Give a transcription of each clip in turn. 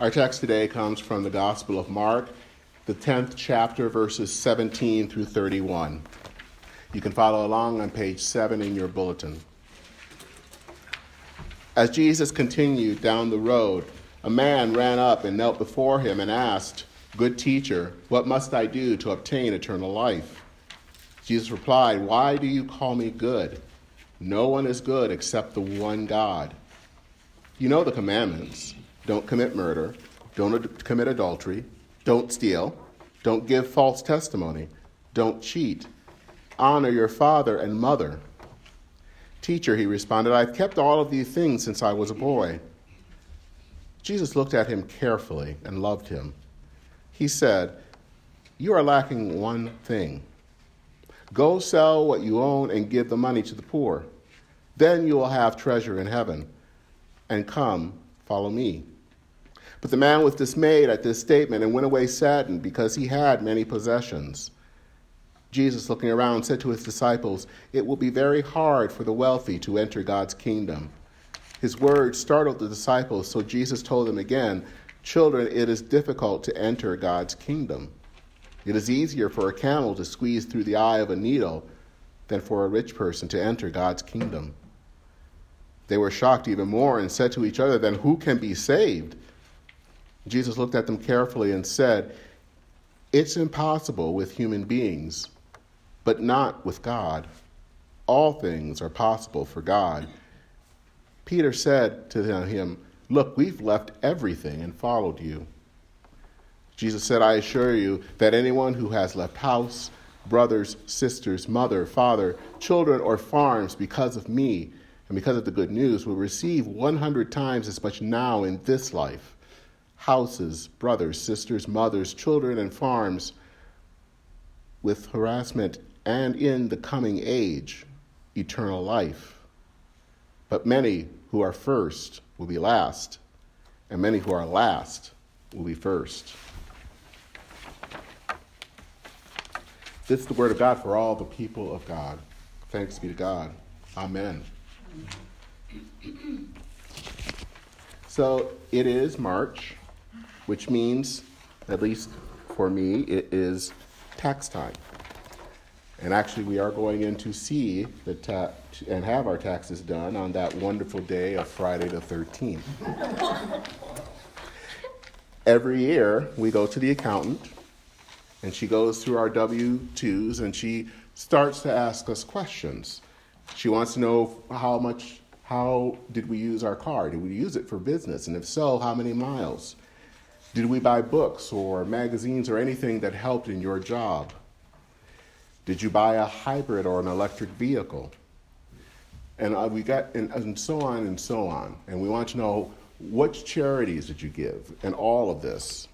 Our text today comes from the Gospel of Mark, the 10th chapter, verses 17 through 31. You can follow along on page 7 in your bulletin. As Jesus continued down the road, a man ran up and knelt before him and asked, Good teacher, what must I do to obtain eternal life? Jesus replied, Why do you call me good? No one is good except the one God. You know the commandments don't commit murder, don't ad- commit adultery, don't steal, don't give false testimony, don't cheat, honor your father and mother. Teacher, he responded, I've kept all of these things since I was a boy. Jesus looked at him carefully and loved him. He said, You are lacking one thing. Go sell what you own and give the money to the poor. Then you will have treasure in heaven. And come, follow me. But the man was dismayed at this statement and went away saddened because he had many possessions. Jesus, looking around, said to his disciples, It will be very hard for the wealthy to enter God's kingdom. His words startled the disciples, so Jesus told them again, Children, it is difficult to enter God's kingdom. It is easier for a camel to squeeze through the eye of a needle than for a rich person to enter God's kingdom. They were shocked even more and said to each other, Then who can be saved? Jesus looked at them carefully and said, It's impossible with human beings but not with God. All things are possible for God. Peter said to him, Look, we've left everything and followed you. Jesus said, I assure you that anyone who has left house, brothers, sisters, mother, father, children, or farms because of me and because of the good news will receive 100 times as much now in this life houses, brothers, sisters, mothers, children, and farms with harassment and in the coming age, eternal life. But many who are first will be last, and many who are last will be first. This is the word of God for all the people of God. Thanks be to God. Amen. So it is March, which means, at least for me, it is tax time. And actually, we are going in to see the ta- and have our taxes done on that wonderful day of Friday the 13th. Every year, we go to the accountant, and she goes through our W 2s and she starts to ask us questions. She wants to know how much, how did we use our car? Did we use it for business? And if so, how many miles? Did we buy books or magazines or anything that helped in your job? Did you buy a hybrid or an electric vehicle? And uh, we got, and, and so on and so on. And we want to know which charities did you give, and all of this.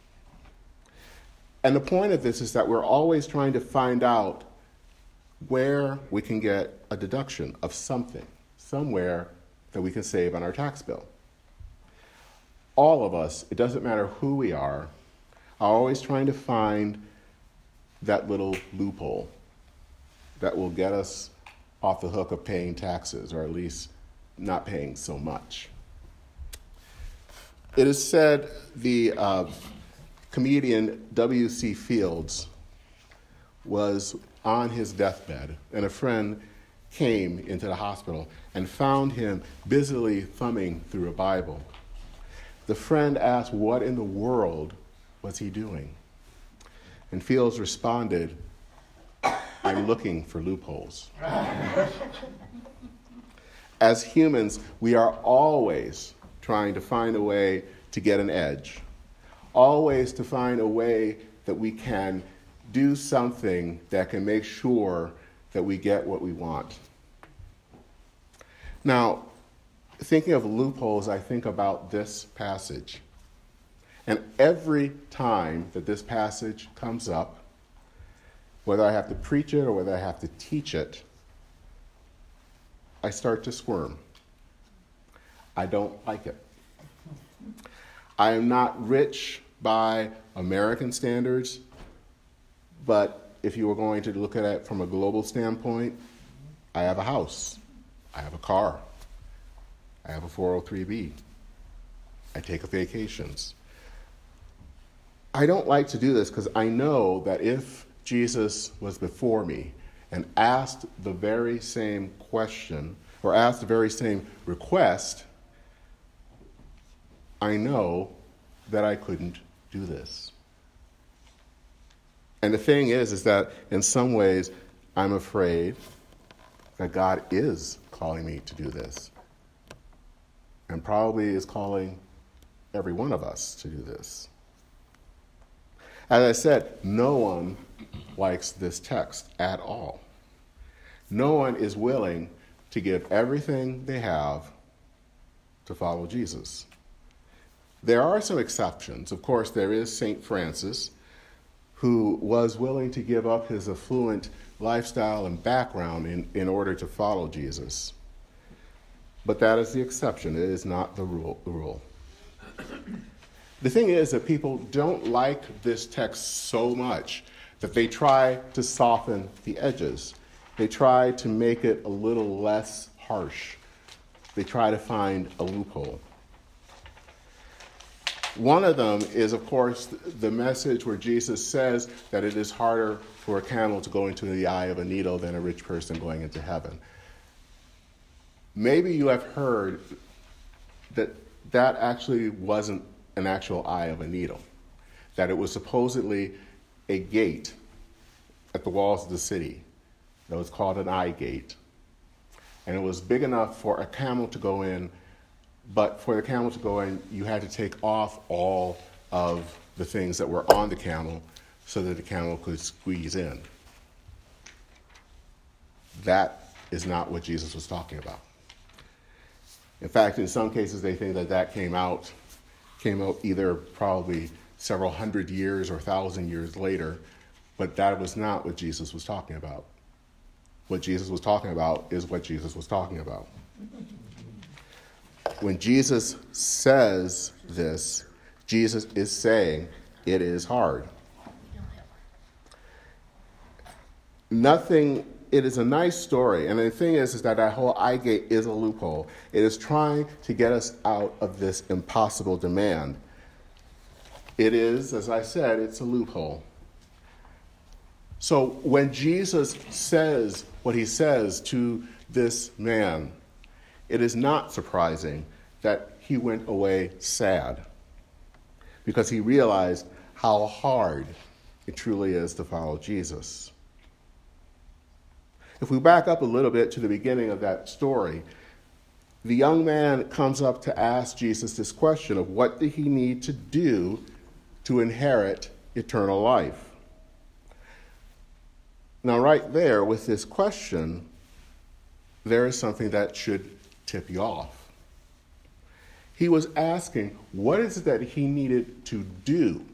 And the point of this is that we're always trying to find out where we can get a deduction of something, somewhere that we can save on our tax bill. All of us, it doesn't matter who we are, are always trying to find that little loophole that will get us off the hook of paying taxes, or at least not paying so much. It is said the uh, comedian W.C. Fields was on his deathbed, and a friend came into the hospital and found him busily thumbing through a Bible. The friend asked, What in the world was he doing? And Fields responded, I'm looking for loopholes. As humans, we are always trying to find a way to get an edge, always to find a way that we can do something that can make sure that we get what we want. Now, thinking of loopholes, I think about this passage. And every time that this passage comes up, whether I have to preach it or whether I have to teach it, I start to squirm. I don't like it. I am not rich by American standards, but if you were going to look at it from a global standpoint, I have a house, I have a car, I have a 403b, I take vacations. I don't like to do this because I know that if Jesus was before me and asked the very same question or asked the very same request, I know that I couldn't do this. And the thing is, is that in some ways, I'm afraid that God is calling me to do this. And probably is calling every one of us to do this. As I said, no one likes this text at all. No one is willing to give everything they have to follow Jesus. There are some exceptions. Of course, there is St. Francis, who was willing to give up his affluent lifestyle and background in, in order to follow Jesus. But that is the exception, it is not the rule. The rule. The thing is that people don't like this text so much that they try to soften the edges. They try to make it a little less harsh. They try to find a loophole. One of them is, of course, the message where Jesus says that it is harder for a camel to go into the eye of a needle than a rich person going into heaven. Maybe you have heard that that actually wasn't an actual eye of a needle, that it was supposedly a gate at the walls of the city that was called an eye gate. And it was big enough for a camel to go in, but for the camel to go in, you had to take off all of the things that were on the camel so that the camel could squeeze in. That is not what Jesus was talking about. In fact, in some cases, they think that that came out, came out either probably several hundred years or thousand years later, but that was not what Jesus was talking about. What Jesus was talking about is what Jesus was talking about. When Jesus says this, Jesus is saying it is hard. Nothing it is a nice story. And the thing is, is that that whole eye gate is a loophole. It is trying to get us out of this impossible demand. It is, as I said, it's a loophole. So when Jesus says what he says to this man, it is not surprising that he went away sad because he realized how hard it truly is to follow Jesus. If we back up a little bit to the beginning of that story, the young man comes up to ask Jesus this question of what did he need to do to inherit eternal life? Now, right there with this question, there is something that should tip you off. He was asking, what is it that he needed to do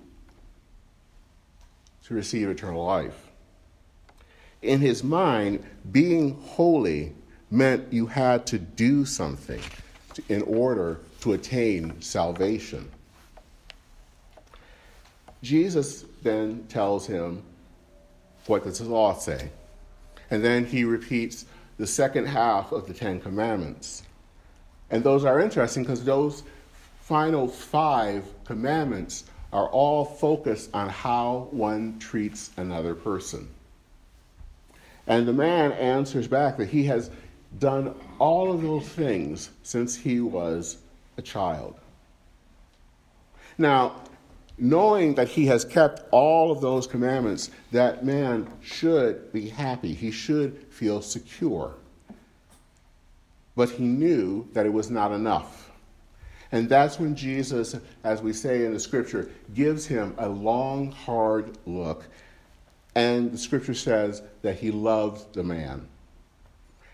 to receive eternal life? In his mind, being holy meant you had to do something in order to attain salvation. Jesus then tells him, What does the law say? And then he repeats the second half of the Ten Commandments. And those are interesting because those final five commandments are all focused on how one treats another person. And the man answers back that he has done all of those things since he was a child. Now, knowing that he has kept all of those commandments, that man should be happy. He should feel secure. But he knew that it was not enough. And that's when Jesus, as we say in the scripture, gives him a long, hard look and the scripture says that he loved the man.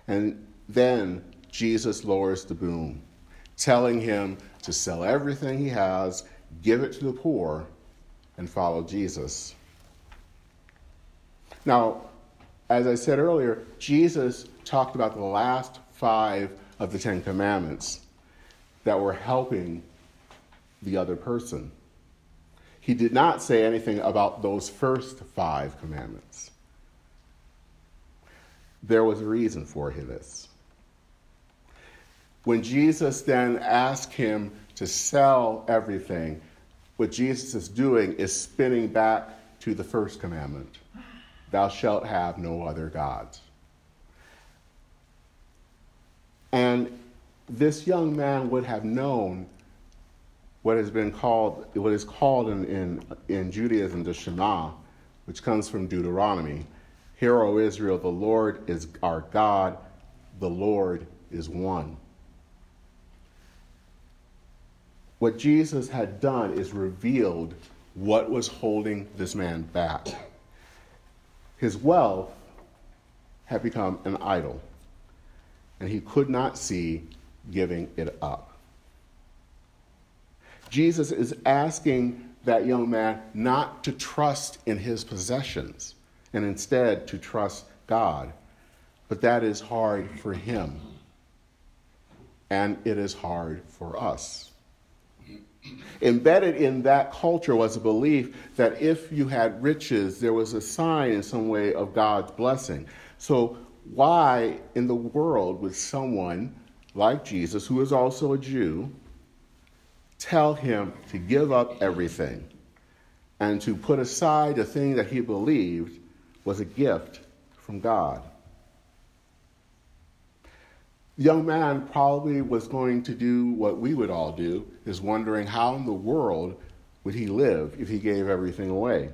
And then Jesus lowers the boom, telling him to sell everything he has, give it to the poor, and follow Jesus. Now, as I said earlier, Jesus talked about the last five of the Ten Commandments that were helping the other person he did not say anything about those first five commandments. There was a reason for this. When Jesus then asked him to sell everything what Jesus is doing is spinning back to the first commandment Thou shalt have no other gods. And this young man would have known what has been called, what is called in, in, in Judaism the Shema, which comes from Deuteronomy. Hear, O Israel, the Lord is our God, the Lord is one. What Jesus had done is revealed what was holding this man back. His wealth had become an idol, and he could not see giving it up. Jesus is asking that young man not to trust in his possessions and instead to trust God. But that is hard for him, and it is hard for us. Embedded in that culture was a belief that if you had riches, there was a sign in some way of God's blessing. So, why in the world would someone like Jesus, who is also a Jew, tell him to give up everything and to put aside the thing that he believed was a gift from God? The young man probably was going to do what we would all do, is wondering how in the world would he live if he gave everything away.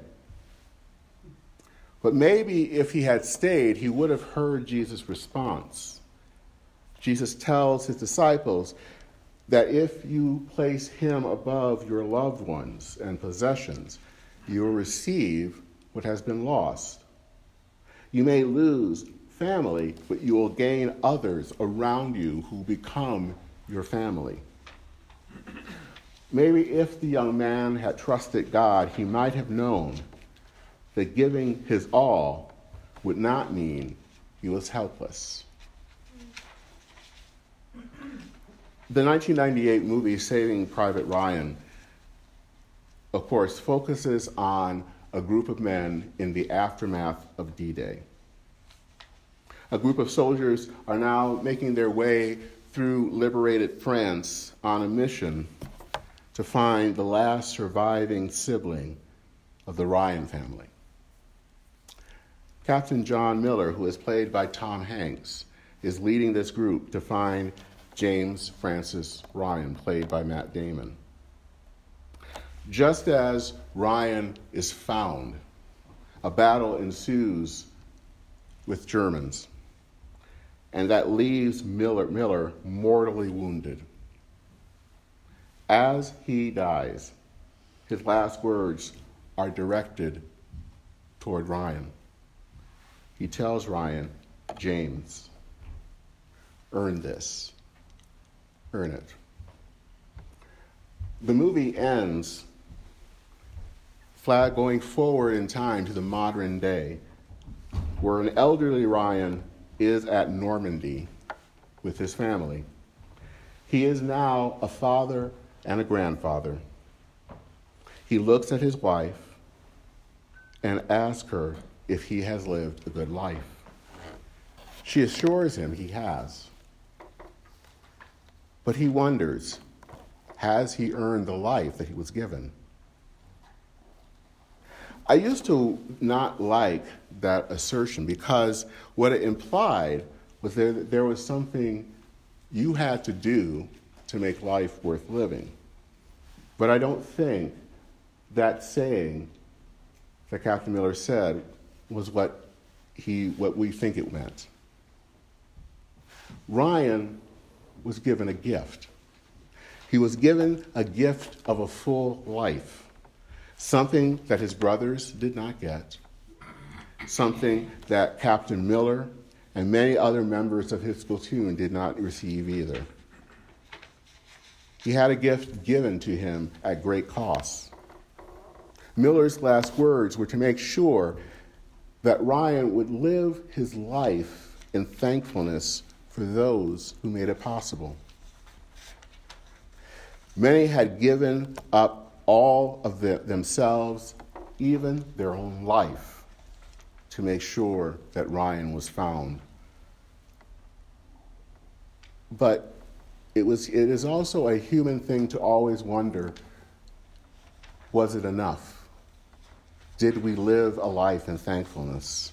But maybe if he had stayed, he would have heard Jesus' response. Jesus tells his disciples that if you place him above your loved ones and possessions, you will receive what has been lost. You may lose family, but you will gain others around you who become your family. Maybe if the young man had trusted God, he might have known that giving his all would not mean he was helpless. The 1998 movie Saving Private Ryan, of course, focuses on a group of men in the aftermath of D Day. A group of soldiers are now making their way through liberated France on a mission to find the last surviving sibling of the Ryan family. Captain John Miller, who is played by Tom Hanks, is leading this group to find James Francis Ryan, played by Matt Damon. Just as Ryan is found, a battle ensues with Germans and that leaves Miller, Miller mortally wounded. As he dies, his last words are directed toward Ryan. He tells Ryan, James, earn this, earn it. The movie ends going forward in time to the modern day, where an elderly Ryan is at Normandy with his family. He is now a father and a grandfather. He looks at his wife and asks her if he has lived a good life. She assures him he has. But he wonders has he earned the life that he was given? I used to not like that assertion because what it implied was that there was something you had to do to make life worth living. But I don't think that saying that Captain Miller said was what, he, what we think it meant. Ryan was given a gift. He was given a gift of a full life something that his brothers did not get, something that Captain Miller and many other members of his platoon did not receive either. He had a gift given to him at great cost. Miller's last words were to make sure that Ryan would live his life in thankfulness for those who made it possible. Many had given up all of the, themselves, even their own life, to make sure that Ryan was found. But it, was, it is also a human thing to always wonder Was it enough? Did we live a life in thankfulness?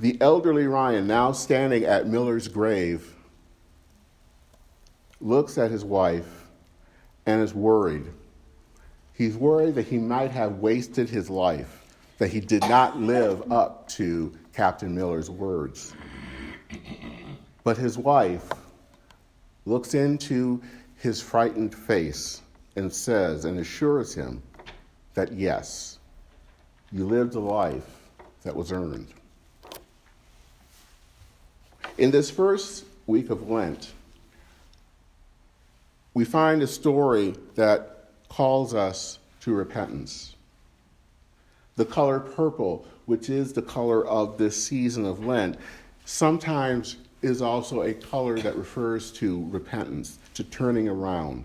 The elderly Ryan, now standing at Miller's grave, looks at his wife and is worried. He's worried that he might have wasted his life, that he did not live up to Captain Miller's words. But his wife looks into his frightened face and says and assures him that yes, you lived a life that was earned. In this first week of Lent, we find a story that calls us to repentance. The color purple, which is the color of this season of Lent, sometimes is also a color that refers to repentance, to turning around.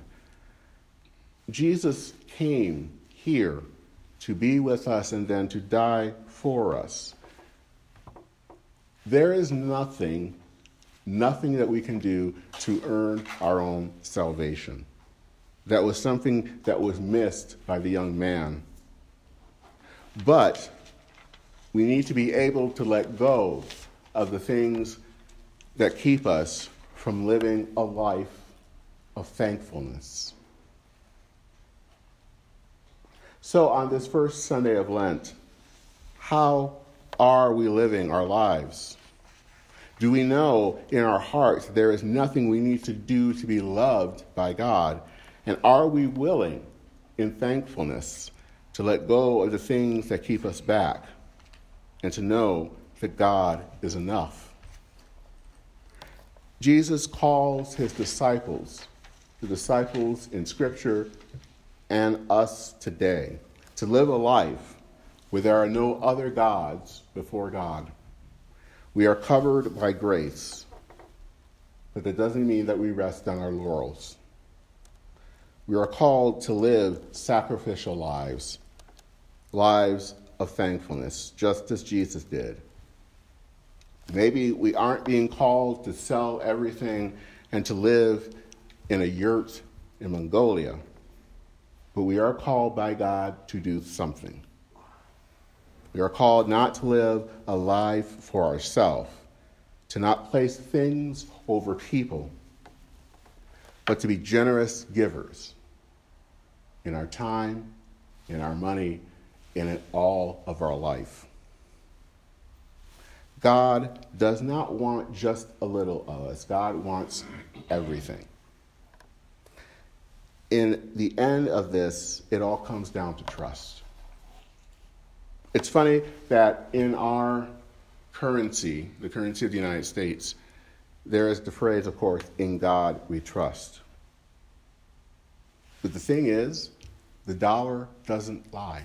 Jesus came here to be with us and then to die for us. There is nothing, nothing that we can do to earn our own salvation. That was something that was missed by the young man. But we need to be able to let go of the things that keep us from living a life of thankfulness. So, on this first Sunday of Lent, how are we living our lives? Do we know in our hearts there is nothing we need to do to be loved by God? And are we willing, in thankfulness, to let go of the things that keep us back and to know that God is enough? Jesus calls his disciples, the disciples in Scripture, and us today, to live a life where there are no other gods before God. We are covered by grace, but that doesn't mean that we rest on our laurels. We are called to live sacrificial lives, lives of thankfulness, just as Jesus did. Maybe we aren't being called to sell everything and to live in a yurt in Mongolia, but we are called by God to do something. We are called not to live a life for ourselves, to not place things over people, but to be generous givers in our time, in our money, and in all of our life. God does not want just a little of us, God wants everything. In the end of this, it all comes down to trust. It's funny that in our currency, the currency of the United States, there is the phrase, of course, in God we trust. But the thing is, the dollar doesn't lie.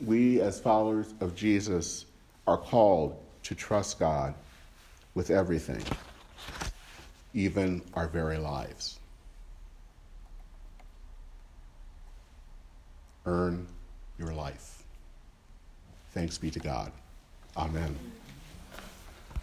We, as followers of Jesus, are called to trust God with everything, even our very lives. Earn your life. Thanks be to God. Amen.